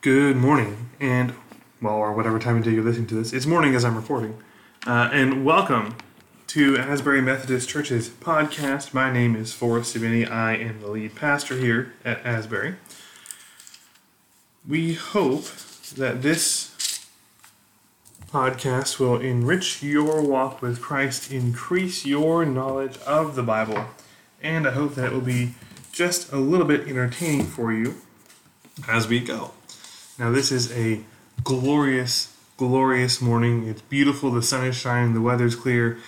Good morning, and well, or whatever time of day you're listening to this. It's morning as I'm recording, uh, and welcome to Asbury Methodist Church's podcast. My name is Forrest Savini. I am the lead pastor here at Asbury. We hope that this podcast will enrich your walk with Christ, increase your knowledge of the Bible, and I hope that it will be just a little bit entertaining for you as we go. Now, this is a glorious, glorious morning. It's beautiful. The sun is shining, the weather's clear,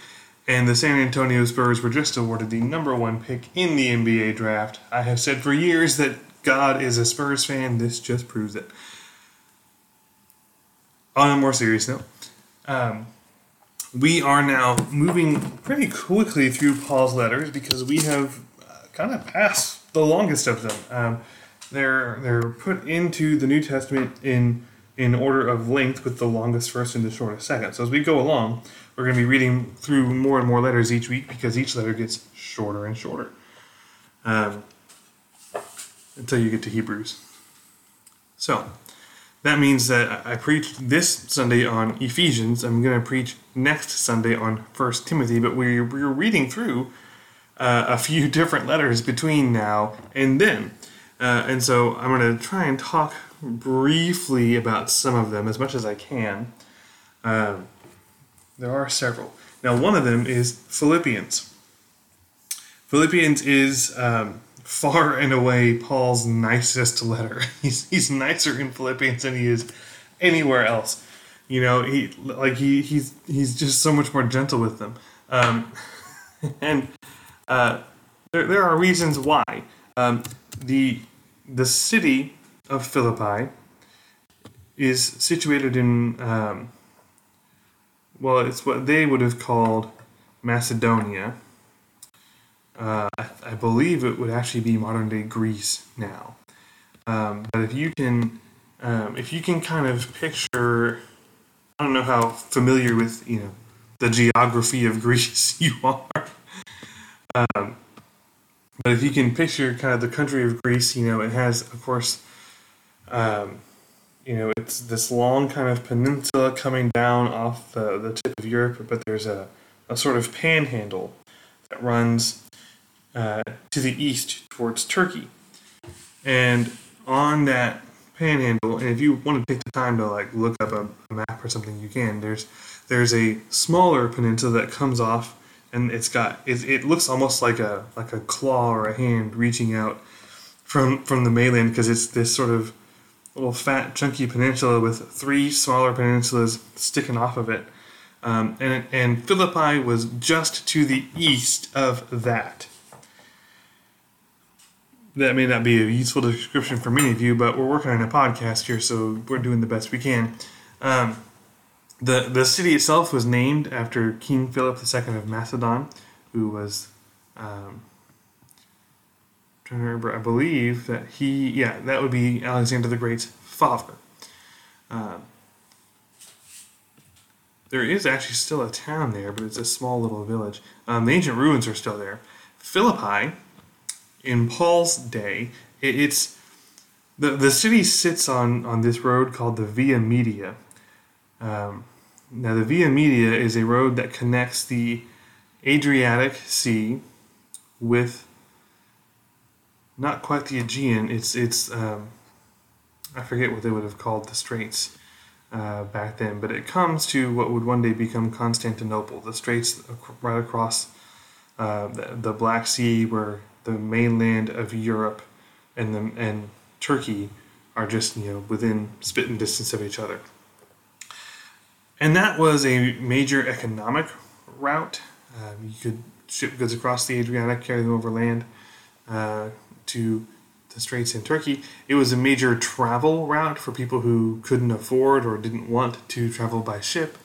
and the San Antonio Spurs were just awarded the number one pick in the NBA draft. I have said for years that God is a Spurs fan. This just proves it. On a more serious note, um, we are now moving pretty quickly through Paul's letters because we have uh, kind of passed the longest of them. Um, they're they're put into the New Testament in in order of length, with the longest first and the shortest second. So as we go along, we're going to be reading through more and more letters each week because each letter gets shorter and shorter um, until you get to Hebrews. So that means that I preached this Sunday on Ephesians. I'm going to preach next Sunday on First Timothy, but we're, we're reading through uh, a few different letters between now and then. Uh, and so I'm going to try and talk briefly about some of them as much as I can. Um, there are several. Now, one of them is Philippians. Philippians is um, far and away Paul's nicest letter. He's, he's nicer in Philippians than he is anywhere else. You know, he like he he's he's just so much more gentle with them. Um, and uh, there, there are reasons why. Um, the the city of Philippi is situated in, um, well, it's what they would have called Macedonia. Uh, I, I, believe it would actually be modern day Greece now. Um, but if you can, um, if you can kind of picture, I don't know how familiar with you know the geography of Greece you are. Um, but if you can picture kind of the country of Greece, you know, it has, of course, um, you know, it's this long kind of peninsula coming down off the, the tip of Europe, but there's a, a sort of panhandle that runs uh, to the east towards Turkey. And on that panhandle, and if you want to take the time to like look up a, a map or something, you can. There's there's a smaller peninsula that comes off and it's got it, it looks almost like a like a claw or a hand reaching out from from the mainland because it's this sort of little fat chunky peninsula with three smaller peninsulas sticking off of it. Um, and and Philippi was just to the east of that. That may not be a useful description for many of you but we're working on a podcast here so we're doing the best we can. Um, the the city itself was named after King Philip II of Macedon, who was um, trying to remember. I believe that he yeah that would be Alexander the Great's father. Um, there is actually still a town there, but it's a small little village. Um, the ancient ruins are still there. Philippi, in Paul's day, it, it's the the city sits on on this road called the Via Media. Um, now, the Via Media is a road that connects the Adriatic Sea with not quite the Aegean. It's it's um, I forget what they would have called the straits uh, back then, but it comes to what would one day become Constantinople, the straits right across uh, the, the Black Sea, where the mainland of Europe and the and Turkey are just you know within spitting distance of each other. And that was a major economic route. Uh, you could ship goods across the Adriatic, carry them over land uh, to the Straits in Turkey. It was a major travel route for people who couldn't afford or didn't want to travel by ship.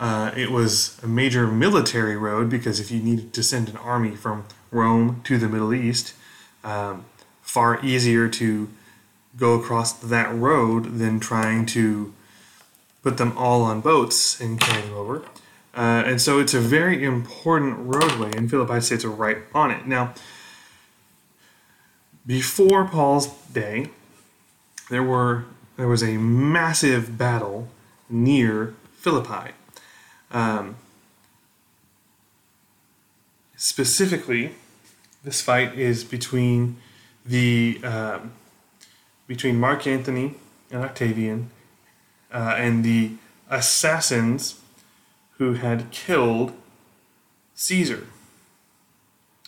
Uh, it was a major military road because if you needed to send an army from Rome to the Middle East, um, far easier to go across that road than trying to put them all on boats and carry them over. Uh, and so it's a very important roadway, and Philippi states are right on it. Now, before Paul's day, there were there was a massive battle near Philippi. Um, specifically, this fight is between the um, between Mark Antony and Octavian uh, and the assassins who had killed Caesar.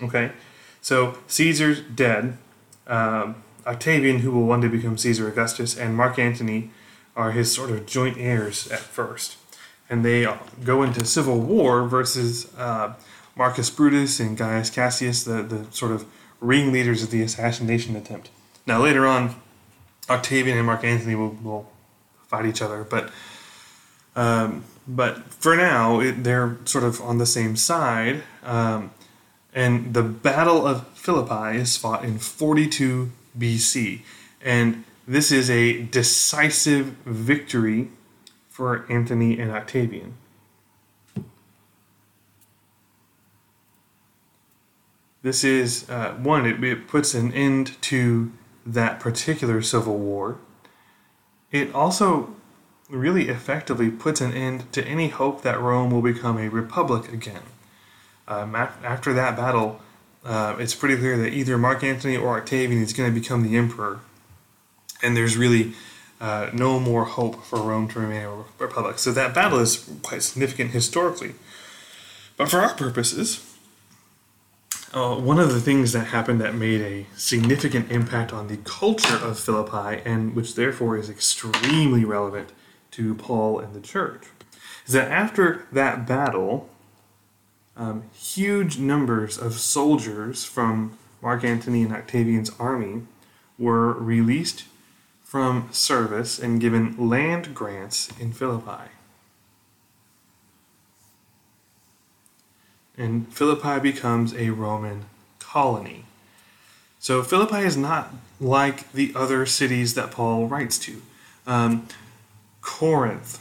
Okay, so Caesar's dead. Um, Octavian, who will one day become Caesar Augustus, and Mark Antony are his sort of joint heirs at first. And they go into civil war versus uh, Marcus Brutus and Gaius Cassius, the, the sort of ringleaders of the assassination attempt. Now, later on, Octavian and Mark Antony will, will fight each other, but um, but for now, it, they're sort of on the same side. Um, and the Battle of Philippi is fought in 42 BC. And this is a decisive victory for Antony and Octavian. This is, uh, one, it, it puts an end to that particular civil war. It also really effectively puts an end to any hope that Rome will become a republic again. Um, after that battle, uh, it's pretty clear that either Mark Antony or Octavian is going to become the emperor, and there's really uh, no more hope for Rome to remain a republic. So that battle is quite significant historically. But for our purposes, uh, one of the things that happened that made a significant impact on the culture of Philippi, and which therefore is extremely relevant to Paul and the church, is that after that battle, um, huge numbers of soldiers from Mark Antony and Octavian's army were released from service and given land grants in Philippi. And Philippi becomes a Roman colony. So Philippi is not like the other cities that Paul writes to. Um, Corinth,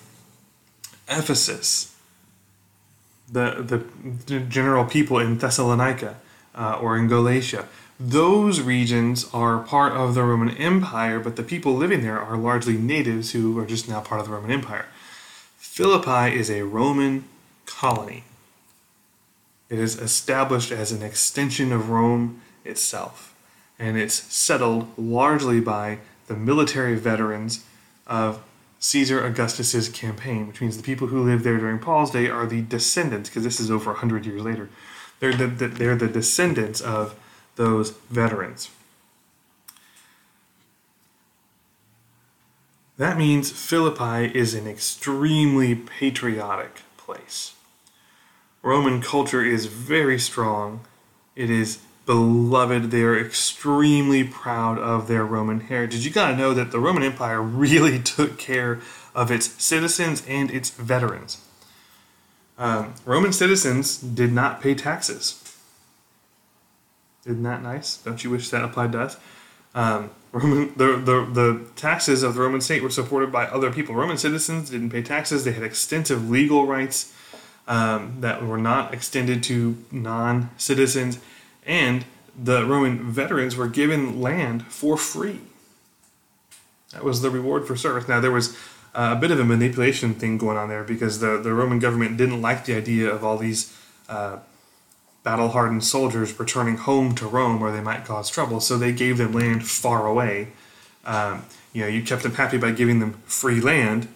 Ephesus, the, the general people in Thessalonica uh, or in Galatia. Those regions are part of the Roman Empire, but the people living there are largely natives who are just now part of the Roman Empire. Philippi is a Roman colony. It is established as an extension of Rome itself, and it's settled largely by the military veterans of Caesar Augustus's campaign, which means the people who lived there during Paul's day are the descendants, because this is over 100 years later. They're the, the, they're the descendants of those veterans. That means Philippi is an extremely patriotic place. Roman culture is very strong. It is beloved. They are extremely proud of their Roman heritage. You gotta know that the Roman Empire really took care of its citizens and its veterans. Um, Roman citizens did not pay taxes. Isn't that nice? Don't you wish that applied to us? Um, Roman, the, the, the taxes of the Roman state were supported by other people. Roman citizens didn't pay taxes. They had extensive legal rights um, that were not extended to non citizens and the Roman veterans were given land for free. That was the reward for service. Now, there was uh, a bit of a manipulation thing going on there because the, the Roman government didn't like the idea of all these uh, battle hardened soldiers returning home to Rome where they might cause trouble, so they gave them land far away. Um, you know, you kept them happy by giving them free land,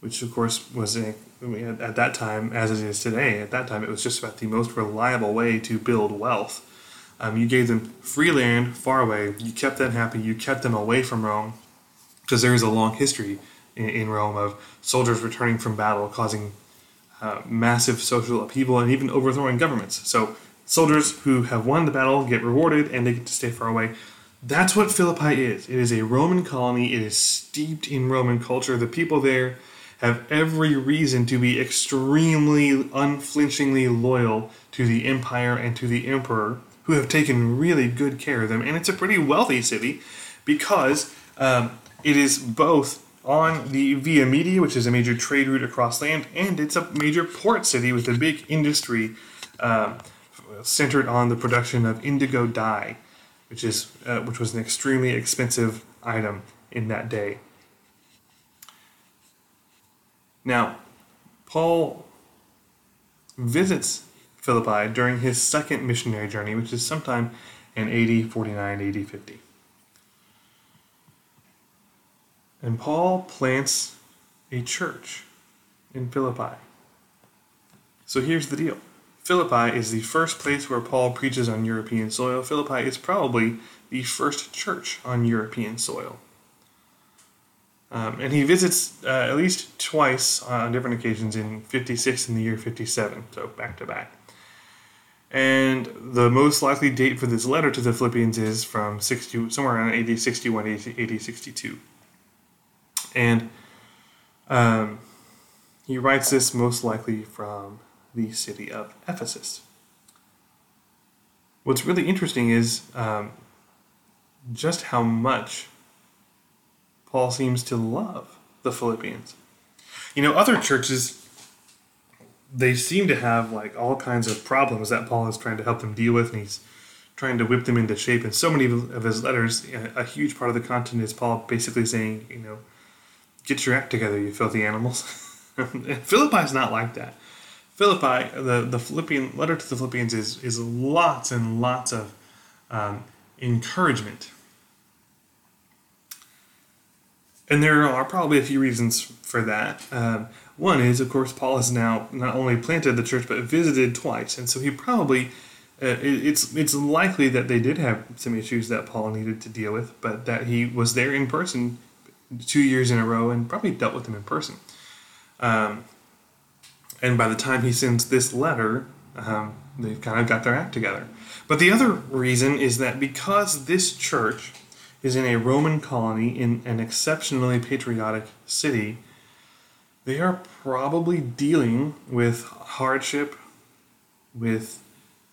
which of course was a at that time, as it is today, at that time it was just about the most reliable way to build wealth. Um, you gave them free land far away. You kept them happy. You kept them away from Rome, because there is a long history in, in, Rome of soldiers returning from battle, causing uh, massive social upheaval and even overthrowing governments. So soldiers who have won the battle get rewarded, and they get to stay far away. That's what Philippi is. It is a Roman colony. It is steeped in Roman culture. The people there have every reason to be extremely unflinchingly loyal to the empire and to the emperor, who have taken really good care of them. And it's a pretty wealthy city because um, it is both on the Via Media, which is a major trade route across land, and it's a major port city with a big industry um, centered on the production of indigo dye, which is uh, which was an extremely expensive item in that day. Now, Paul visits Philippi during his second missionary journey, which is sometime in AD 49, AD 50. And Paul plants a church in Philippi. So here's the deal Philippi is the first place where Paul preaches on European soil. Philippi is probably the first church on European soil. Um, and he visits uh, at least twice on different occasions in 56 and the year 57, so back to back. And the most likely date for this letter to the Philippians is from 60, somewhere around AD 61, AD 62. And um, he writes this most likely from the city of Ephesus. What's really interesting is um, just how much Paul seems to love the Philippians. You know, other churches, they seem to have like all kinds of problems that Paul is trying to help them deal with, and he's trying to whip them into shape. And so many of his letters, a huge part of the content is Paul basically saying, you know, get your act together, you filthy animals. Philippi is not like that. Philippi, the, the Philippian letter to the Philippians is, is lots and lots of um, encouragement and there are probably a few reasons for that. Um, one is, of course, Paul has now not only planted the church but visited twice, and so he probably uh, it, it's it's likely that they did have some issues that Paul needed to deal with, but that he was there in person two years in a row and probably dealt with them in person. Um, and by the time he sends this letter, um, they've kind of got their act together. But the other reason is that because this church is in a Roman colony in an exceptionally patriotic city, they are probably dealing with hardship, with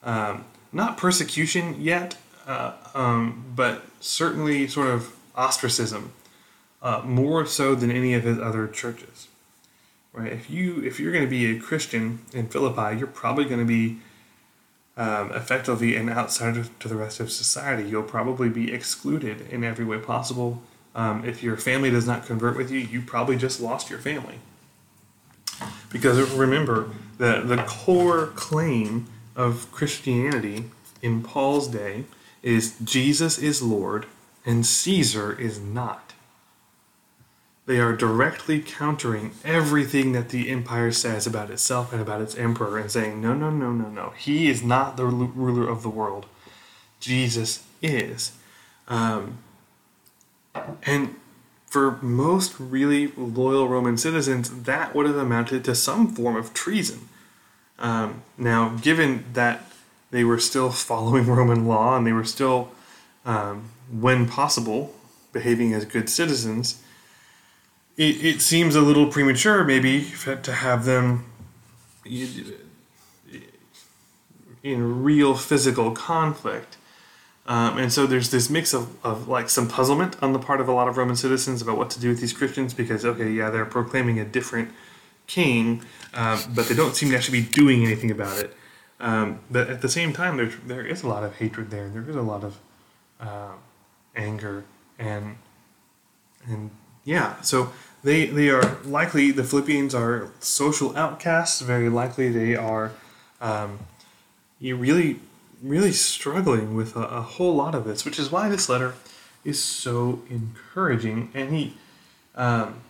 um, not persecution yet, uh, um, but certainly sort of ostracism, uh, more so than any of his other churches. Right? If you if you're going to be a Christian in Philippi, you're probably going to be um, effectively an outsider to the rest of society. You'll probably be excluded in every way possible. Um, if your family does not convert with you, you probably just lost your family. Because remember, the, the core claim of Christianity in Paul's day is Jesus is Lord and Caesar is not. They are directly countering everything that the empire says about itself and about its emperor and saying, no, no, no, no, no. He is not the ruler of the world. Jesus is. Um, and for most really loyal Roman citizens, that would have amounted to some form of treason. Um, now, given that they were still following Roman law and they were still, um, when possible, behaving as good citizens, it, it seems a little premature maybe to have them in real physical conflict. Um, and so there's this mix of, of like some puzzlement on the part of a lot of Roman citizens about what to do with these Christians because, okay, yeah, they're proclaiming a different king, um, but they don't seem to actually be doing anything about it. Um, but at the same time, there, there is a lot of hatred there. There is a lot of uh, anger and and yeah, so they they are likely the Philippians are social outcasts. Very likely they are um, you really really struggling with a, a, whole lot of this, which is why this letter is so encouraging. And he um,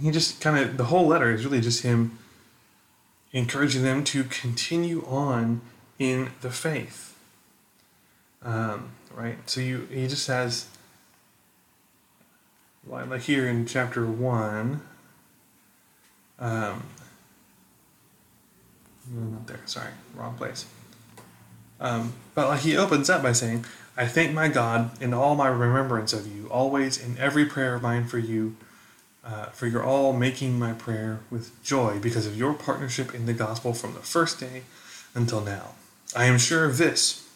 he just kind of the whole letter is really just him encouraging them to continue on in the faith. Um, right. So you he just has like here in chapter 1, um, not there, sorry, wrong place. Um, but like he opens up by saying, I thank my God in all my remembrance of you, always in every prayer of mine for you, uh, for you're all making my prayer with joy because of your partnership in the gospel from the first day until now. I am sure of this,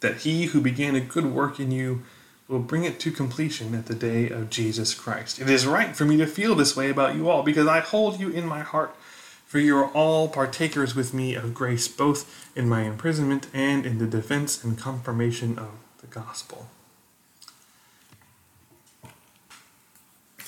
that he who began a good work in you will bring it to completion at the day of Jesus Christ. It is right for me to feel this way about you all because I hold you in my heart, for you are all partakers with me of grace, both in my imprisonment and in the defense and confirmation of the gospel.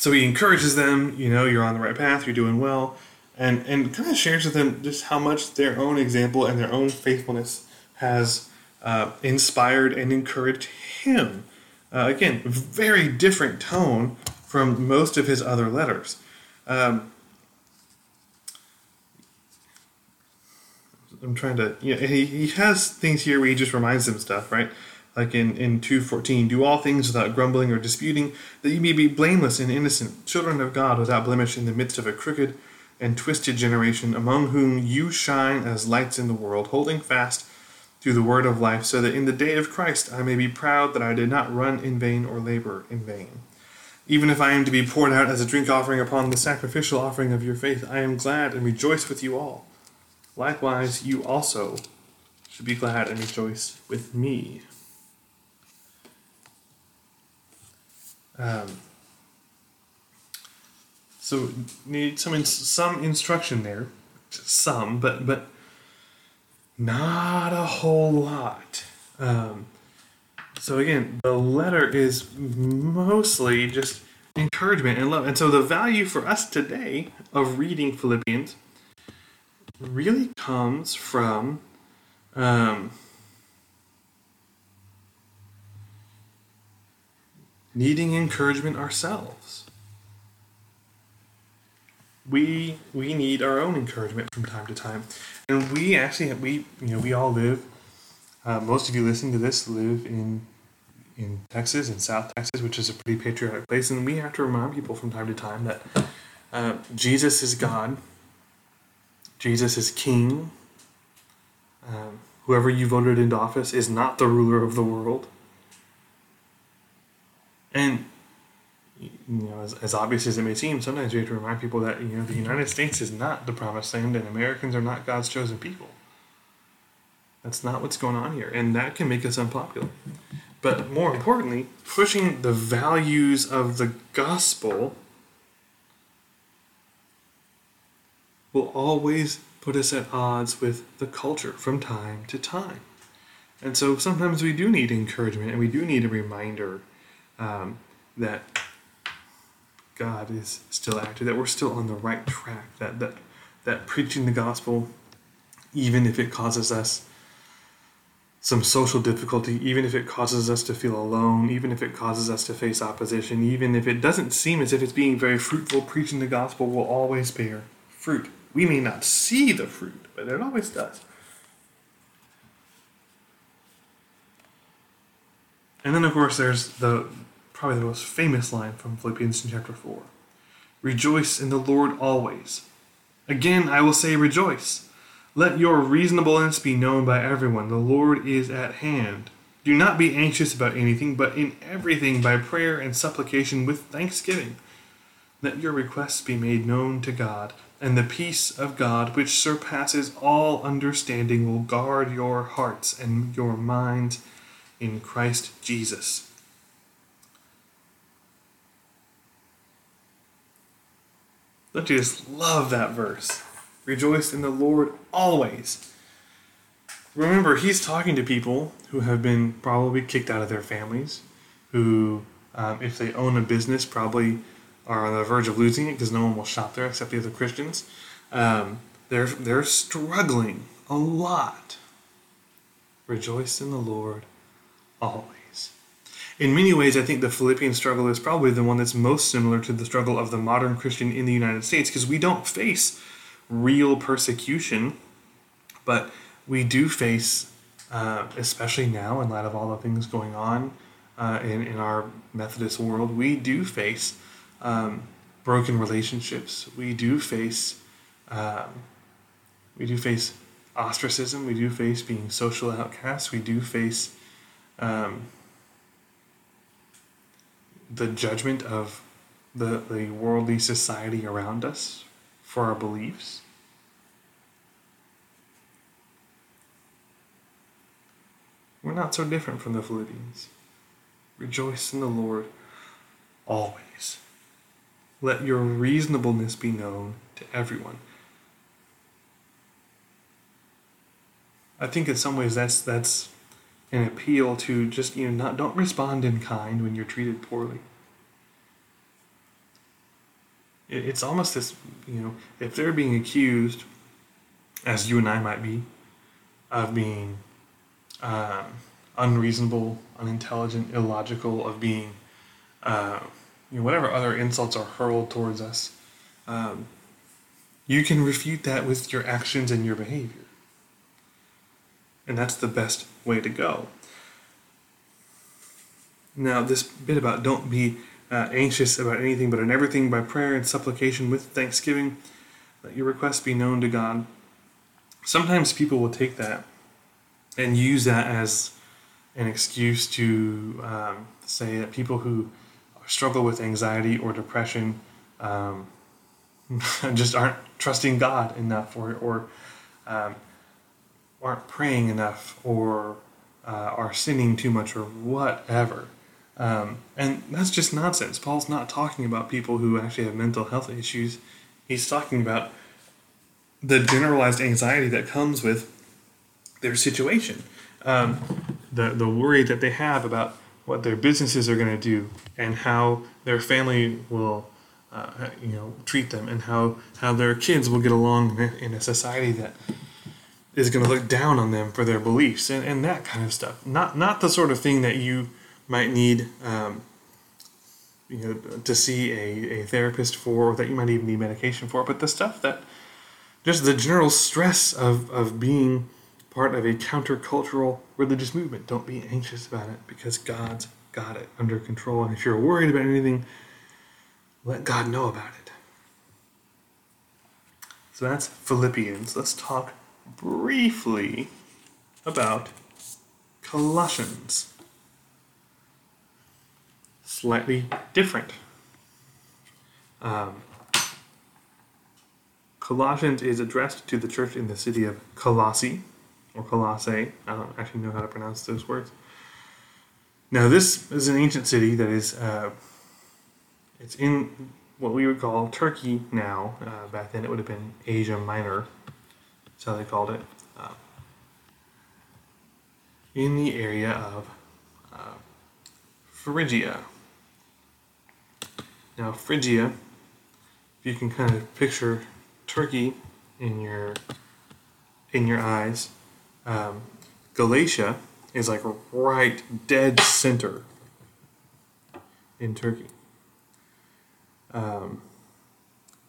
so he encourages them, you know, you're on the right path, you're doing well, and and kind of shares with them just how much their own example and their own faithfulness has uh, inspired and encouraged him. Uh, again, very different tone from most of his other letters. Um, I'm trying to, yeah, he, he has things here where he just reminds them stuff, right? Like in, in 2.14, do all things without grumbling or disputing, that you may be blameless and innocent, children of God without blemish in the midst of a crooked and twisted generation, among whom you shine as lights in the world, holding fast through the word of life, so that in the day of Christ I may be proud that I did not run in vain or labor in vain. Even if I am to be poured out as a drink offering upon the sacrificial offering of your faith, I am glad and rejoice with you all. Likewise, you also should be glad and rejoice with me. Um, so need some some instruction there, some, but but not a whole lot. Um, so again, the letter is mostly just encouragement and love, and so the value for us today of reading Philippians really comes from um, needing encouragement ourselves. We we need our own encouragement from time to time, and we actually we you know we all live. Uh, most of you listening to this live in in Texas, in South Texas, which is a pretty patriotic place, and we have to remind people from time to time that uh, Jesus is God Jesus is king. Um, whoever you voted into office is not the ruler of the world. And you know, as, as obvious as it may seem, sometimes we have to remind people that you know the United States is not the promised land, and Americans are not God's chosen people. That's not what's going on here, and that can make us unpopular. But more importantly, pushing the values of the gospel will always put us at odds with the culture from time to time. And so sometimes we do need encouragement and we do need a reminder um, that God is still active, that we're still on the right track, that, that, that preaching the gospel, even if it causes us some social difficulty, even if it causes us to feel alone, even if it causes us to face opposition, even if it doesn't seem as if it's being very fruitful, preaching the gospel will always bear fruit. We may not see the fruit, but it always does. And then, of course, there's the probably the most famous line from Philippians in chapter 4 Rejoice in the Lord always. Again, I will say, rejoice. Let your reasonableness be known by everyone. The Lord is at hand. Do not be anxious about anything, but in everything by prayer and supplication with thanksgiving. Let your requests be made known to God and the peace of God, which surpasses all understanding, will guard your hearts and your minds in Christ Jesus. Don't you just love that verse? Rejoice in the Lord always. Remember, he's talking to people who have been probably kicked out of their families, who, um, if they own a business, probably are on the verge of losing it because no one will shop there except the other Christians. Um, they're they're struggling a lot. Rejoice in the Lord always. In many ways, I think the Philippian struggle is probably the one that's most similar to the struggle of the modern Christian in the United States because we don't face real persecution, but we do face, uh, especially now in light of all the things going on uh, in, in our Methodist world, we do face um, broken relationships. We do face um, we do face ostracism. We do face being social outcasts. We do face um, the judgment of the, the worldly society around us for our beliefs. We're not so different from the Philippians. Rejoice in the Lord always. Let your reasonableness be known to everyone. I think in some ways that's that's an appeal to just you know not don't respond in kind when you're treated poorly. it, it's almost this, you know, if they're being accused, as you and I might be, of being um, unreasonable, unintelligent, illogical, of being, uh, you know, whatever other insults are hurled towards us, um, you can refute that with your actions and your behavior. And that's the best way to go. Now, this bit about don't be uh, anxious about anything, but in everything by prayer and supplication with thanksgiving, let your requests be known to God. Sometimes people will take that and use that as an excuse to um, say that people who struggle with anxiety or depression um, just aren't trusting God enough or, or um, aren't praying enough or uh, are sinning too much or whatever. Um, and that's just nonsense. Paul's not talking about people who actually have mental health issues. He's talking about the generalized anxiety that comes with their situation, um, the the worry that they have about what their businesses are going to do and how their family will, uh, you know, treat them and how how their kids will get along in a society that is going to look down on them for their beliefs and, and that kind of stuff. Not not the sort of thing that you might need. Um, you know, to see a, a therapist for, or that you might even need medication for, but the stuff that just the general stress of, of being part of a countercultural religious movement. Don't be anxious about it because God's got it under control. And if you're worried about anything, let God know about it. So that's Philippians. Let's talk briefly about Colossians. Slightly different. Um, Colossians is addressed to the church in the city of Colossae, or Colossae. I don't actually know how to pronounce those words. Now, this is an ancient city that is, uh, it's in what we would call Turkey now. Uh, back then, it would have been Asia Minor. That's how they called it. Uh, in the area of uh, Phrygia. Now, Phrygia, if you can kind of picture Turkey in your in your eyes, um, Galatia is like right dead center in Turkey. Um,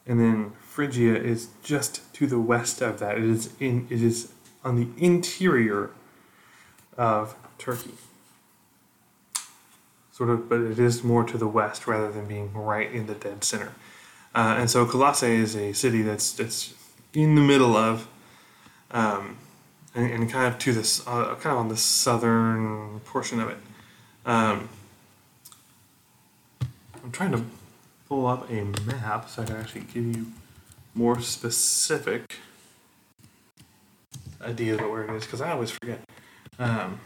and then Phrygia is just to the west of that. It is in it is on the interior of Turkey. Sort of, but it is more to the west rather than being right in the dead center. Uh, and so Colossae is a city that's that's in the middle of um, and, and kind of to this, uh, kind of on the southern portion of it. Um, I'm trying to pull up a map so I can actually give you more specific idea of what where it is because I always forget. Um,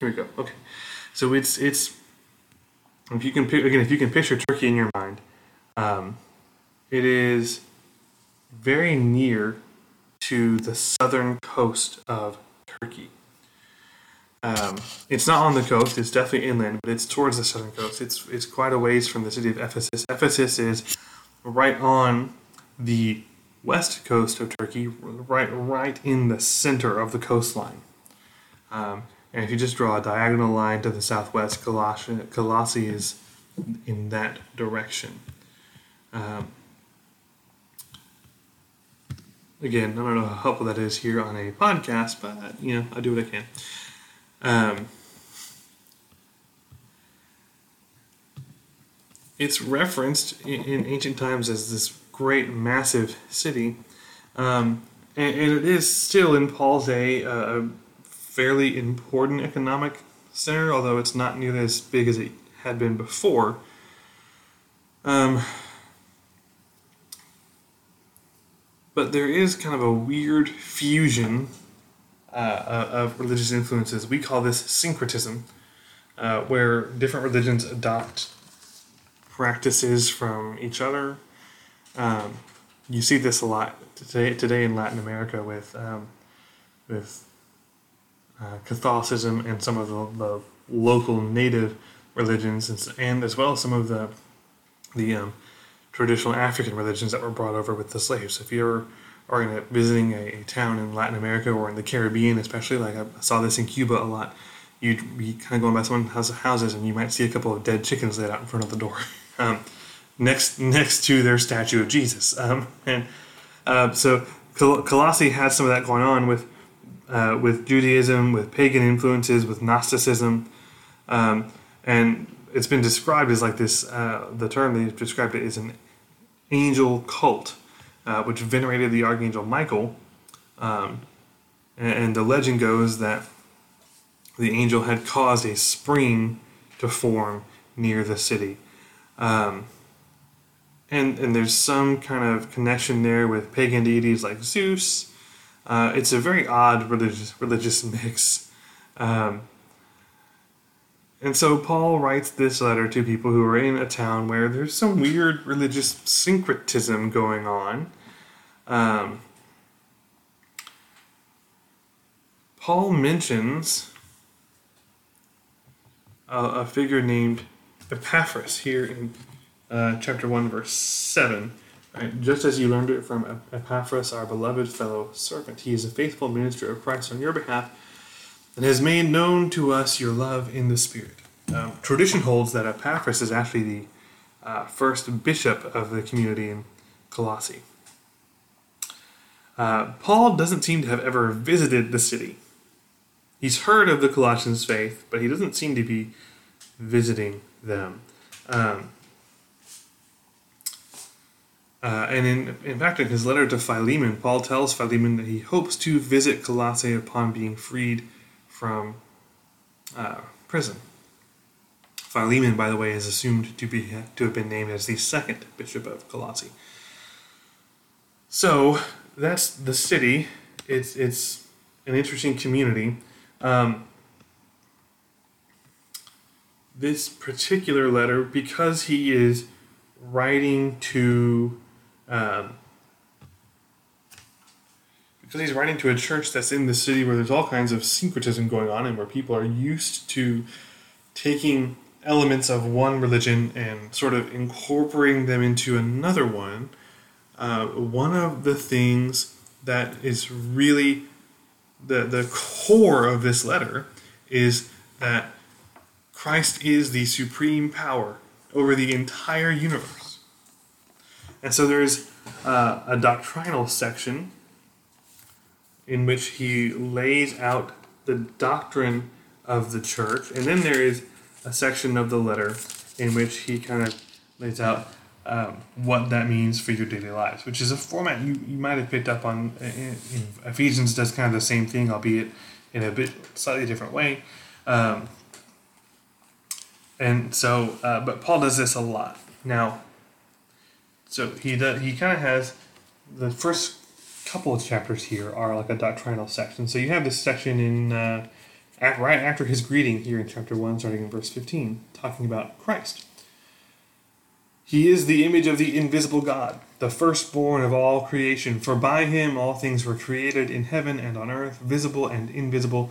here we go. Okay, so it's it's if you can again if you can picture Turkey in your mind, um, it is very near to the southern coast of Turkey. Um, it's not on the coast; it's definitely inland, but it's towards the southern coast. It's it's quite a ways from the city of Ephesus. Ephesus is right on the west coast of Turkey, right right in the center of the coastline. Um, and if you just draw a diagonal line to the southwest, Colossae is in that direction. Um, again, I don't know how helpful that is here on a podcast, but you know, I do what I can. Um, it's referenced in, in, ancient times as this great, massive city, um, and, and, it is still in Paul's day a fairly important economic center, although it's not nearly as big as it had been before. Um, but there is kind of a weird fusion uh, uh, of religious influences. We call this syncretism, uh, where different religions adopt practices from each other. Um, you see this a lot today today in Latin America with um, with uh, Catholicism and some of the, the local native religions, and, and, as well as some of the the um, traditional African religions that were brought over with the slaves. If you ever are in a, visiting a, a, town in Latin America or in the Caribbean, especially, like I saw this in Cuba a lot, you'd be kind of going by someone's houses and you might see a couple of dead chickens laid out in front of the door, um, next next to their statue of Jesus. Um, and uh, so Col- had some of that going on with uh, with Judaism, with pagan influences, with Gnosticism, um, and it's been described as like this. Uh, the term they've described it as an angel cult, uh, which venerated the archangel Michael. Um, and, and the legend goes that the angel had caused a spring to form near the city. Um, and, and there's some kind of connection there with pagan deities like Zeus. Uh, it's a very odd religious religious mix. Um, and so Paul writes this letter to people who are in a town where there's some weird religious syncretism going on. Um, Paul mentions a, a, figure named Epaphras here in uh, chapter 1, verse 7. Right? Just as you learned it from Epaphras, our beloved fellow servant, he is a faithful minister of Christ on your behalf and has made known to us your love in the Spirit. Um, tradition holds that Epaphras is actually the uh, first bishop of the community in Colossae. Uh, Paul doesn't seem to have ever visited the city. He's heard of the Colossians' faith, but he doesn't seem to be visiting them. Um, uh, and in, in fact, in his letter to Philemon, Paul tells Philemon that he hopes to visit Colossae upon being freed from uh, prison. Philemon, by the way, is assumed to be to have been named as the second bishop of Colossae. So that's the city. It's it's an interesting community. Um, this particular letter, because he is writing to um, because he's writing to a church that's in the city where there's all kinds of syncretism going on and where people are used to taking elements of one religion and sort of incorporating them into another one. Uh, one of the things that is really the, the core of this letter is that Christ is the supreme power over the entire universe. And so there's uh, a doctrinal section in which he lays out the doctrine of the church. And then there is a section of the letter in which he kind of lays out um, what that means for your daily lives, which is a format you, you might have picked up on. In, in Ephesians does kind of the same thing, albeit in a bit slightly different way. Um, and so, uh, but Paul does this a lot. Now, so he does, he kind of has the first couple of chapters here are like a doctrinal section. So you have this section in uh, right after his greeting here in chapter 1, starting in verse 15, talking about Christ. He is the image of the invisible God, the firstborn of all creation, for by him all things were created in heaven and on earth, visible and invisible.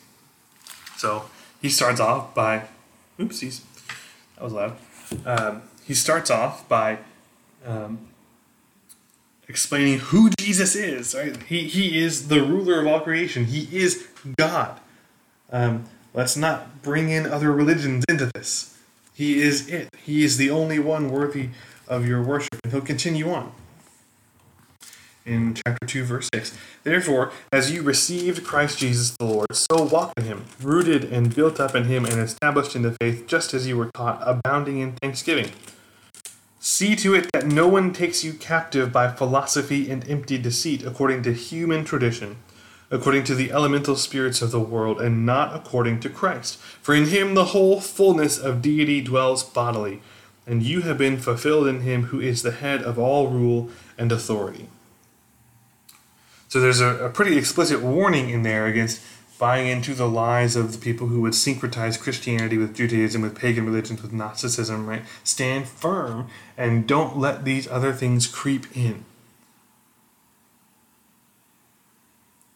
So he starts off by, oopsies, that was loud. Um, he starts off by um, explaining who Jesus is. Right? He, he is the ruler of all creation. He is God. Um, let's not bring in other religions into this. He is it. He is the only one worthy of your worship. And he'll continue on. In chapter 2, verse 6. Therefore, as you received Christ Jesus the Lord, so walk in him, rooted and built up in him and established in the faith, just as you were taught, abounding in thanksgiving. See to it that no one takes you captive by philosophy and empty deceit, according to human tradition, according to the elemental spirits of the world, and not according to Christ. For in him the whole fullness of deity dwells bodily, and you have been fulfilled in him who is the head of all rule and authority. So there's a, a pretty explicit warning in there against buying into the lies of the people who would syncretize Christianity with Judaism, with pagan religions, with Gnosticism, right? Stand firm and don't let these other things creep in.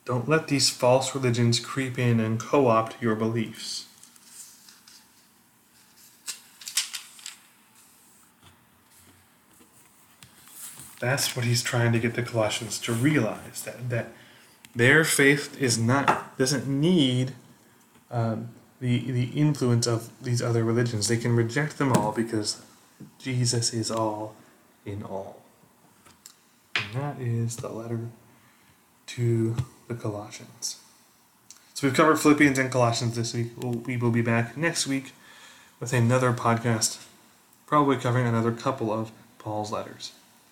Don't let these false religions creep in and co opt your beliefs. That's what he's trying to get the Colossians to realize that that their faith is not doesn't need um, the the influence of these other religions. They can reject them all because Jesus is all in all. And that is the letter to the Colossians. So we've covered Philippians and Colossians this week. We'll, we will be back next week with another podcast, probably covering another couple of Paul's letters.